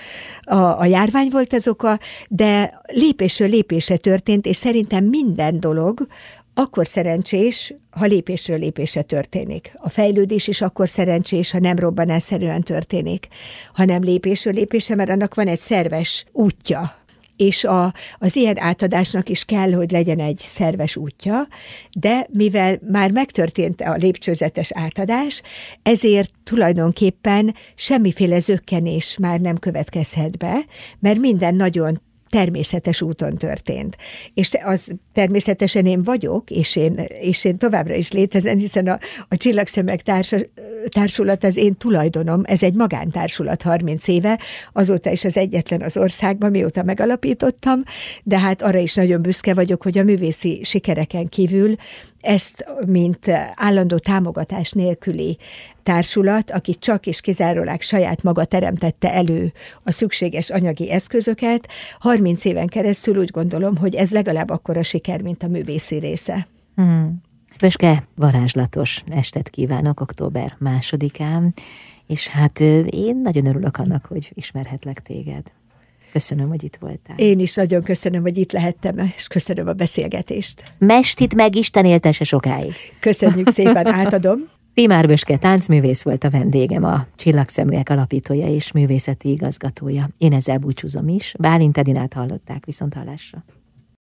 a, a járvány volt az oka, de lépésről lépésre történt, és szerintem minden dolog, akkor szerencsés, ha lépésről lépésre történik. A fejlődés is akkor szerencsés, ha nem robbanásszerűen történik, hanem lépésről lépésre, mert annak van egy szerves útja, és a, az ilyen átadásnak is kell, hogy legyen egy szerves útja, de mivel már megtörtént a lépcsőzetes átadás, ezért tulajdonképpen semmiféle zökkenés már nem következhet be, mert minden nagyon természetes úton történt. És az természetesen én vagyok, és én, és én továbbra is létezem, hiszen a, a Csillagszemek társa, társulat az én tulajdonom, ez egy magántársulat 30 éve, azóta is az egyetlen az országban, mióta megalapítottam, de hát arra is nagyon büszke vagyok, hogy a művészi sikereken kívül ezt, mint állandó támogatás nélküli társulat, aki csak és kizárólag saját maga teremtette elő a szükséges anyagi eszközöket, 30 éven keresztül úgy gondolom, hogy ez legalább akkora siker, mint a művészi része. Hmm. Pöske, varázslatos estet kívánok október másodikán, és hát én nagyon örülök annak, hogy ismerhetlek téged. Köszönöm, hogy itt voltál. Én is nagyon köszönöm, hogy itt lehettem, és köszönöm a beszélgetést. Mestit meg Isten éltese sokáig. Köszönjük szépen, *laughs* átadom. Timár Böske táncművész volt a vendégem, a Csillagszeműek alapítója és művészeti igazgatója. Én ezzel búcsúzom is. Bálint Edinát hallották, viszont hallásra.